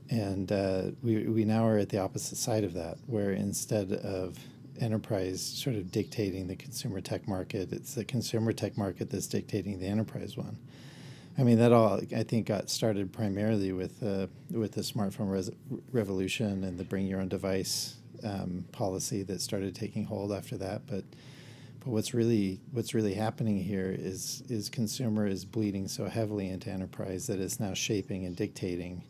and uh, we we now are at the opposite side of that, where instead of enterprise sort of dictating the consumer tech market, it's the consumer tech market that's dictating the enterprise one. I mean, that all I think got started primarily with uh, with the smartphone res- revolution and the bring your own device um, policy that started taking hold after that. But but what's really what's really happening here is is consumer is bleeding so heavily into enterprise that it's now shaping and dictating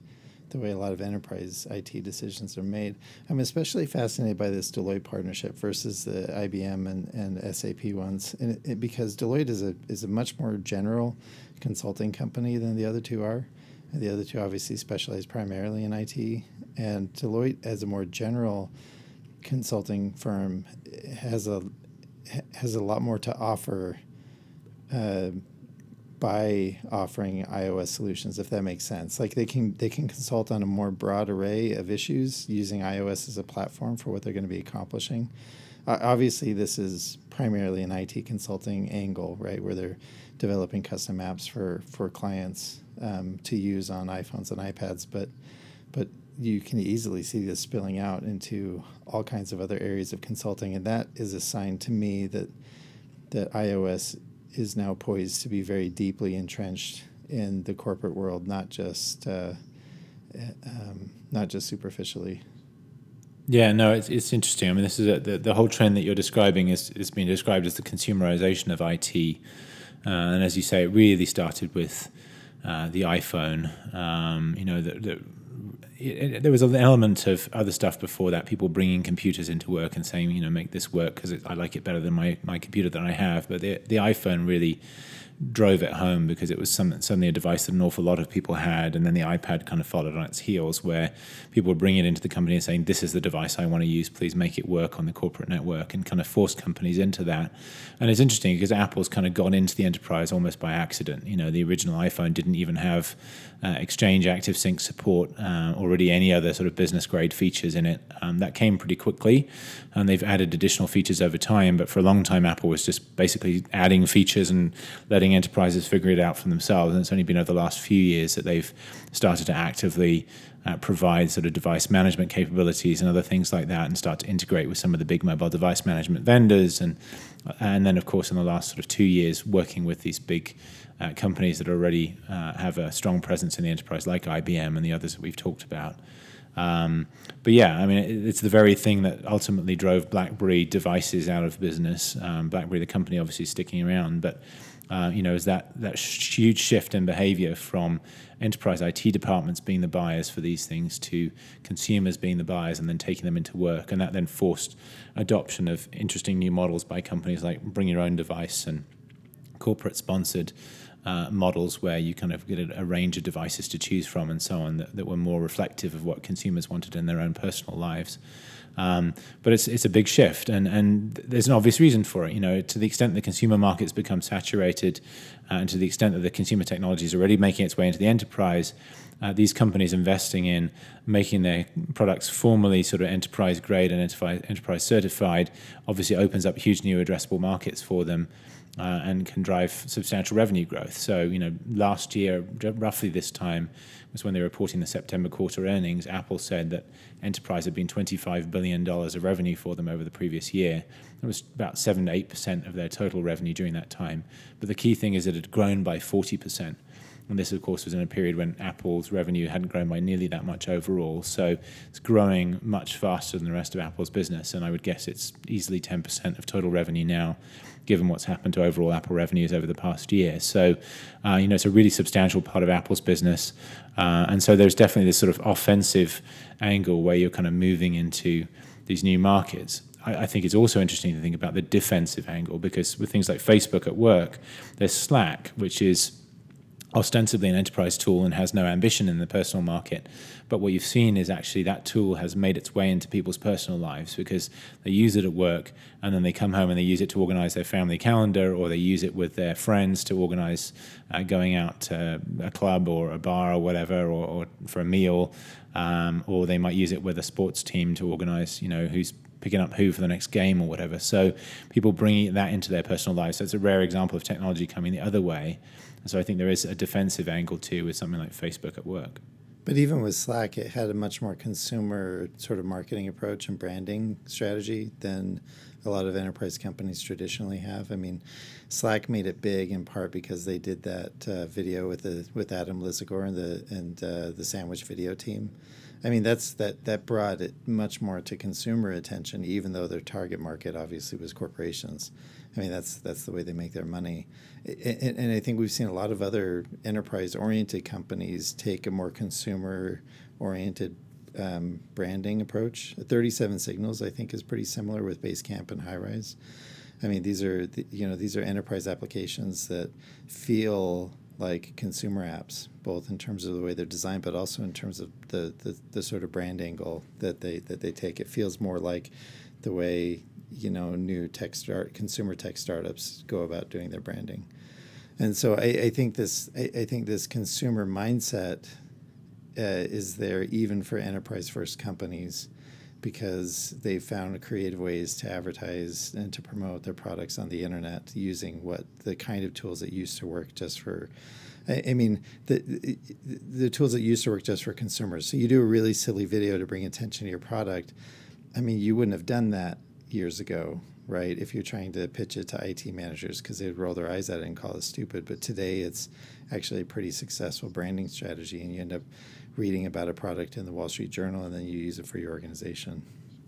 the way a lot of enterprise IT decisions are made. I'm especially fascinated by this Deloitte partnership versus the IBM and, and SAP ones, and it, it, because Deloitte is a is a much more general consulting company than the other two are. The other two obviously specialize primarily in IT, and Deloitte, as a more general consulting firm, has a has a lot more to offer. Uh, by offering iOS solutions, if that makes sense. Like they can they can consult on a more broad array of issues using iOS as a platform for what they're going to be accomplishing. Uh, obviously, this is primarily an IT consulting angle, right, where they're developing custom apps for for clients um, to use on iPhones and iPads, but but you can easily see this spilling out into all kinds of other areas of consulting, and that is a sign to me that that iOS is now poised to be very deeply entrenched in the corporate world, not just uh, um, not just superficially. Yeah, no, it's, it's interesting. I mean, this is a, the the whole trend that you're describing is is being described as the consumerization of IT, uh, and as you say, it really started with uh, the iPhone. Um, you know, the, the it, it, there was an element of other stuff before that. People bringing computers into work and saying, you know, make this work because I like it better than my, my computer that I have. But the the iPhone really drove it home because it was some, suddenly a device that an awful lot of people had. And then the iPad kind of followed on its heels, where people would bring it into the company and saying, This is the device I want to use. Please make it work on the corporate network and kind of force companies into that. And it's interesting because Apple's kind of gone into the enterprise almost by accident. You know, the original iPhone didn't even have uh, Exchange Active Sync support, uh, already any other sort of business grade features in it. Um, that came pretty quickly, and they've added additional features over time. But for a long time, Apple was just basically adding features and letting enterprises figure it out for themselves. And it's only been over the last few years that they've started to actively uh, provide sort of device management capabilities and other things like that, and start to integrate with some of the big mobile device management vendors, and and then of course in the last sort of two years working with these big uh, companies that already uh, have a strong presence in the enterprise, like IBM and the others that we've talked about. Um, but yeah, I mean, it's the very thing that ultimately drove BlackBerry devices out of business. Um, BlackBerry, the company, obviously sticking around, but uh, you know, is that that huge shift in behavior from enterprise IT departments being the buyers for these things to consumers being the buyers and then taking them into work, and that then forced adoption of interesting new models by companies like Bring Your Own Device and corporate sponsored uh, models where you kind of get a, range of devices to choose from and so on that, that were more reflective of what consumers wanted in their own personal lives. Um, but it's it's a big shift, and and there's an obvious reason for it. You know, to the extent the consumer market's become saturated, uh, and to the extent that the consumer technology is already making its way into the enterprise, uh, these companies investing in making their products formally sort of enterprise grade and enterprise enterprise certified obviously opens up huge new addressable markets for them uh, and can drive substantial revenue growth. So, you know, last year, roughly this time, was when they were reporting the September quarter earnings. Apple said that enterprise had been $25 billion of revenue for them over the previous year. It was about 7 to 8% of their total revenue during that time. But the key thing is it had grown by 40%. And this, of course, was in a period when Apple's revenue hadn't grown by nearly that much overall. So it's growing much faster than the rest of Apple's business. And I would guess it's easily 10% of total revenue now, given what's happened to overall Apple revenues over the past year. So, uh, you know, it's a really substantial part of Apple's business. Uh, and so there's definitely this sort of offensive angle where you're kind of moving into these new markets. I, think it's also interesting to think about the defensive angle because with things like Facebook at work, there's Slack, which is ostensibly an enterprise tool and has no ambition in the personal market. But what you've seen is actually that tool has made its way into people's personal lives because they use it at work and then they come home and they use it to organize their family calendar or they use it with their friends to organize uh, going out to a club or a bar or whatever or, or for a meal. Um, or they might use it with a sports team to organize, you know, who's picking up who for the next game or whatever. So people bringing that into their personal lives. So it's a rare example of technology coming the other way and so I think there is a defensive angle too with something like Facebook at work. But even with Slack, it had a much more consumer sort of marketing approach and branding strategy than a lot of enterprise companies traditionally have. I mean, Slack made it big in part because they did that uh, video with the with Adam Lisagor and the and uh, the Sandwich Video team. I mean, that's that that brought it much more to consumer attention, even though their target market obviously was corporations. I mean, that's that's the way they make their money. And, and I think we've seen a lot of other enterprise-oriented companies take a more consumer-oriented um, branding approach. 37 Signals, I think, is pretty similar with Basecamp and Highrise. I mean, these are the, you know these are enterprise applications that feel like consumer apps, both in terms of the way they're designed, but also in terms of the, the, the sort of brand angle that they that they take. It feels more like the way you know new tech start consumer tech startups go about doing their branding. And so i, I think this I, I, think this consumer mindset uh, is there even for enterprise first companies because they found creative ways to advertise and to promote their products on the internet using what the kind of tools that used to work just for I, mean the the tools that used to work just for consumers. So you do a really silly video to bring attention to your product. I mean, you wouldn't have done that years ago, right? If you're trying to pitch it to IT managers because they'd roll their eyes at it and call it stupid. But today it's actually a pretty successful branding strategy, and you end up reading about a product in the Wall Street Journal and then you use it for your organization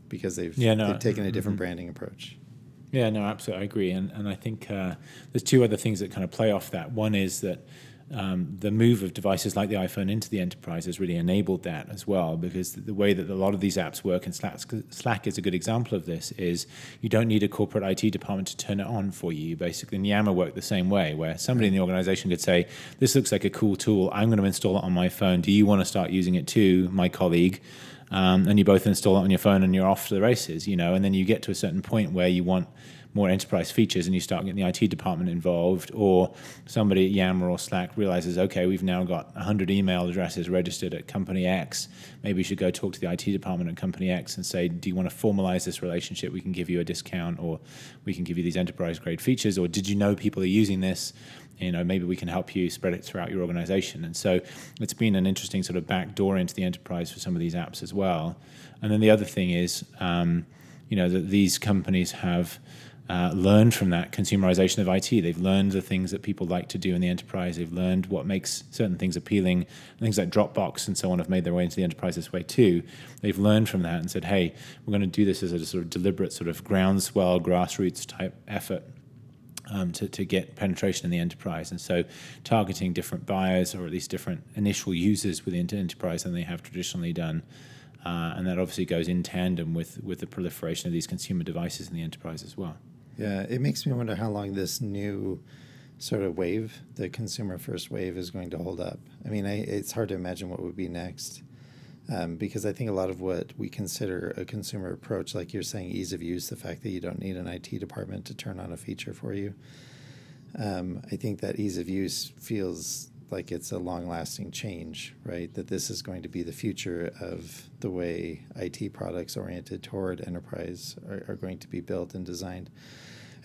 because they've, yeah, no, they've taken a different mm-hmm. branding approach. Yeah, no, absolutely, I agree. And and I think uh, there's two other things that kind of play off that. One is that um, the move of devices like the iPhone into the enterprise has really enabled that as well. Because the way that a lot of these apps work, and Slack, Slack is a good example of this, is you don't need a corporate IT department to turn it on for you. Basically, and Yammer worked the same way, where somebody in the organization could say, "This looks like a cool tool. I'm going to install it on my phone. Do you want to start using it too, my colleague?" Um, and you both install it on your phone, and you're off to the races. You know, and then you get to a certain point where you want more enterprise features and you start getting the IT department involved, or somebody at Yammer or Slack realizes, okay, we've now got 100 email addresses registered at company X. Maybe we should go talk to the IT department at company X and say, do you want to formalize this relationship? We can give you a discount, or we can give you these enterprise grade features, or did you know people are using this? you know maybe we can help you spread it throughout your organization and so it's been an interesting sort of back door into the enterprise for some of these apps as well and then the other thing is um, you know that these companies have uh, learned from that consumerization of IT. They've learned the things that people like to do in the enterprise. They've learned what makes certain things appealing. Things like Dropbox and so on have made their way into the enterprise this way too. They've learned from that and said, hey, we're going to do this as a sort of deliberate, sort of groundswell, grassroots type effort. Um, to, to get penetration in the enterprise. And so targeting different buyers or at least different initial users within the enterprise than they have traditionally done. Uh, and that obviously goes in tandem with, with the proliferation of these consumer devices in the enterprise as well. Yeah, it makes me wonder how long this new sort of wave, the consumer first wave, is going to hold up. I mean, I, it's hard to imagine what would be next. Um, because I think a lot of what we consider a consumer approach, like you're saying, ease of use, the fact that you don't need an IT department to turn on a feature for you, um, I think that ease of use feels like it's a long lasting change, right? That this is going to be the future of the way IT products oriented toward enterprise are, are going to be built and designed.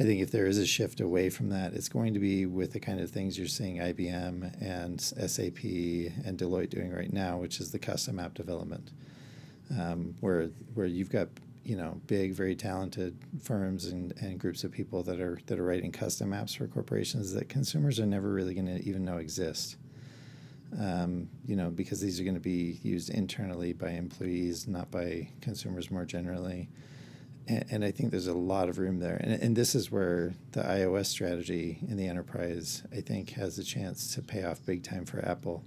I think if there is a shift away from that, it's going to be with the kind of things you're seeing IBM and SAP and Deloitte doing right now, which is the custom app development, um, where where you've got you know big, very talented firms and, and groups of people that are that are writing custom apps for corporations that consumers are never really going to even know exist. Um, you know, because these are going to be used internally by employees, not by consumers more generally and, and I think there's a lot of room there. And, and this is where the iOS strategy in the enterprise, I think, has a chance to pay off big time for Apple.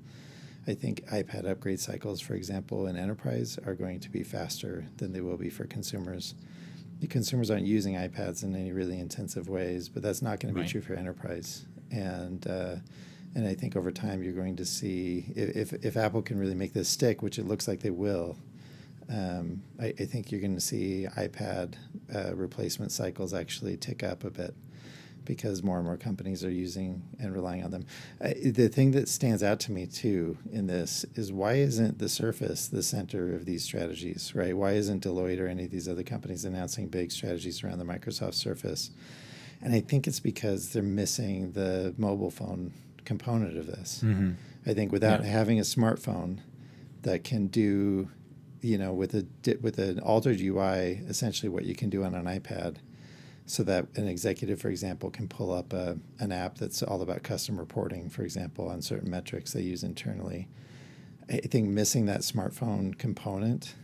I think iPad upgrade cycles, for example, in enterprise are going to be faster than they will be for consumers. The consumers aren't using iPads in any really intensive ways, but that's not going to be true for enterprise. And uh, and I think over time you're going to see if, if, if Apple can really make this stick, which it looks like they will, um, I, I, think you're going to see iPad uh, replacement cycles actually tick up a bit because more and more companies are using and relying on them. Uh, the thing that stands out to me too in this is why isn't the Surface the center of these strategies, right? Why isn't Deloitte or any of these other companies announcing big strategies around the Microsoft Surface? And I think it's because they're missing the mobile phone component of this. Mm-hmm. I think without yeah. having a smartphone that can do you know, with a with an altered UI, essentially what you can do on an iPad, so that an executive, for example, can pull up a, an app that's all about custom reporting, for example, on certain metrics they use internally. I think missing that smartphone component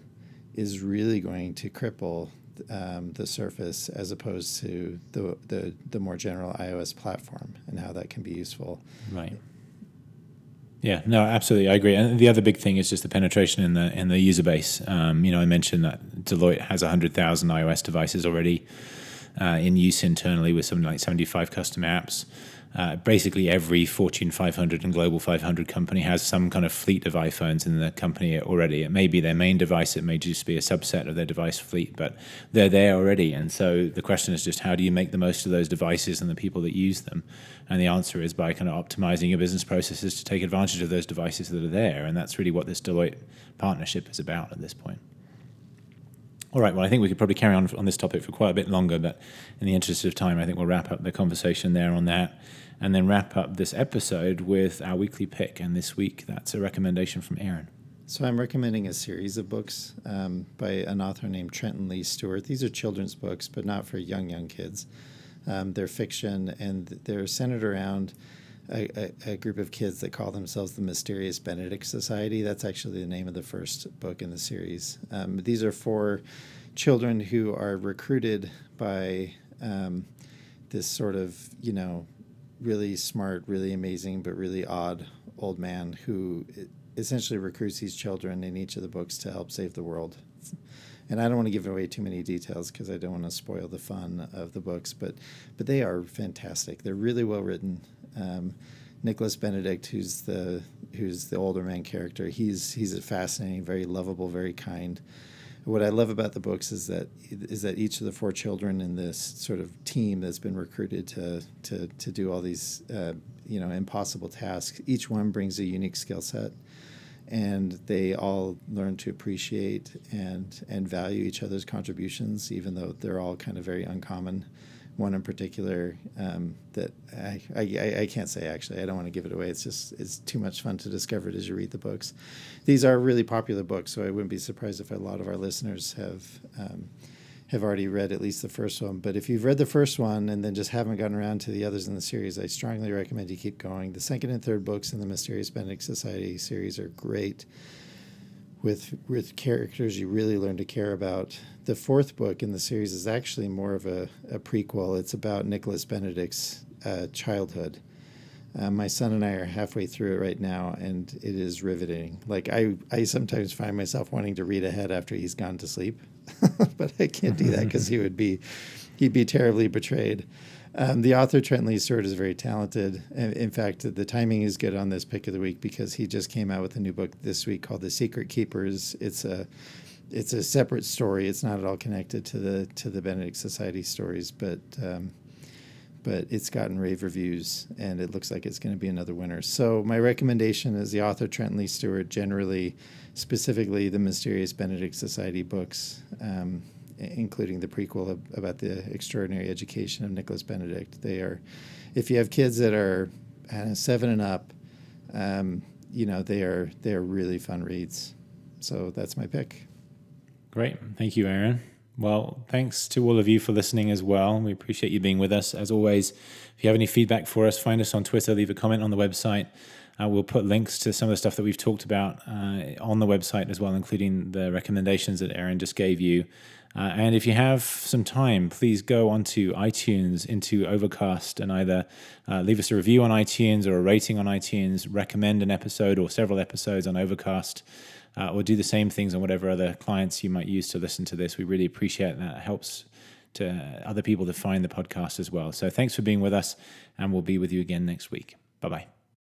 is really going to cripple um, the Surface as opposed to the, the the more general iOS platform and how that can be useful. Right. Yeah, no, absolutely, I agree. And the other big thing is just the penetration in the in the user base. Um, you know, I mentioned that Deloitte has hundred thousand iOS devices already uh, in use internally with something like seventy five custom apps uh, basically every Fortune 500 and Global 500 company has some kind of fleet of iPhones in the company already. It may be their main device, it may just be a subset of their device fleet, but they're there already. And so the question is just how do you make the most of those devices and the people that use them? And the answer is by kind of optimizing your business processes to take advantage of those devices that are there. And that's really what this Deloitte partnership is about at this point. All right. Well, I think we could probably carry on on this topic for quite a bit longer, but in the interest of time, I think we'll wrap up the conversation there on that, and then wrap up this episode with our weekly pick. And this week, that's a recommendation from Aaron. So I'm recommending a series of books um, by an author named Trenton Lee Stewart. These are children's books, but not for young young kids. Um, they're fiction, and they're centered around a, a, a, group of kids that call themselves the Mysterious Benedict Society. That's actually the name of the first book in the series. Um, these are for children who are recruited by um, this sort of, you know, really smart, really amazing, but really odd old man who essentially recruits these children in each of the books to help save the world. And I don't want to give away too many details because I don't want to spoil the fun of the books, but but they are fantastic. They're really well written. Um, Nicholas Benedict, who's the who's the older man character, he's he's a fascinating, very lovable, very kind. What I love about the books is that is that each of the four children in this sort of team that's been recruited to to to do all these uh, you know impossible tasks, each one brings a unique skill set, and they all learn to appreciate and and value each other's contributions, even though they're all kind of very uncommon one in particular um, that I, I, I can't say actually. I don't want to give it away. It's just it's too much fun to discover it as you read the books. These are really popular books, so I wouldn't be surprised if a lot of our listeners have um, have already read at least the first one. But if you've read the first one and then just haven't gotten around to the others in the series, I strongly recommend you keep going. The second and third books in the Mysterious Benedict Society series are great with with characters you really learn to care about. The fourth book in the series is actually more of a, a prequel. It's about Nicholas Benedict's uh, childhood. Uh, my son and I are halfway through it right now, and it is riveting. Like I, I sometimes find myself wanting to read ahead after he's gone to sleep, but I can't do that because he would be, he'd be terribly betrayed. Um, the author Trent Lee Stewart is very talented. In fact, the timing is good on this pick of the week because he just came out with a new book this week called The Secret Keepers. It's a it's a separate story. It's not at all connected to the to the Benedict Society stories, but um, but it's gotten rave reviews and it looks like it's going to be another winner. So my recommendation is the author Trent Lee Stewart, generally, specifically the Mysterious Benedict Society books. Um, including the prequel of, about the extraordinary education of Nicholas Benedict. They are, if you have kids that are know, seven and up, um, you know they are they are really fun reads. So that's my pick. Great, thank you, Aaron. Well, thanks to all of you for listening as well. We appreciate you being with us. As always, if you have any feedback for us, find us on Twitter, leave a comment on the website. Uh, we'll put links to some of the stuff that we've talked about uh, on the website as well, including the recommendations that Aaron just gave you. Uh, and if you have some time, please go onto iTunes, into Overcast, and either uh, leave us a review on iTunes or a rating on iTunes, recommend an episode or several episodes on Overcast uh, or do the same things on whatever other clients you might use to listen to this. We really appreciate that. It helps to other people to find the podcast as well. So thanks for being with us, and we'll be with you again next week. Bye bye.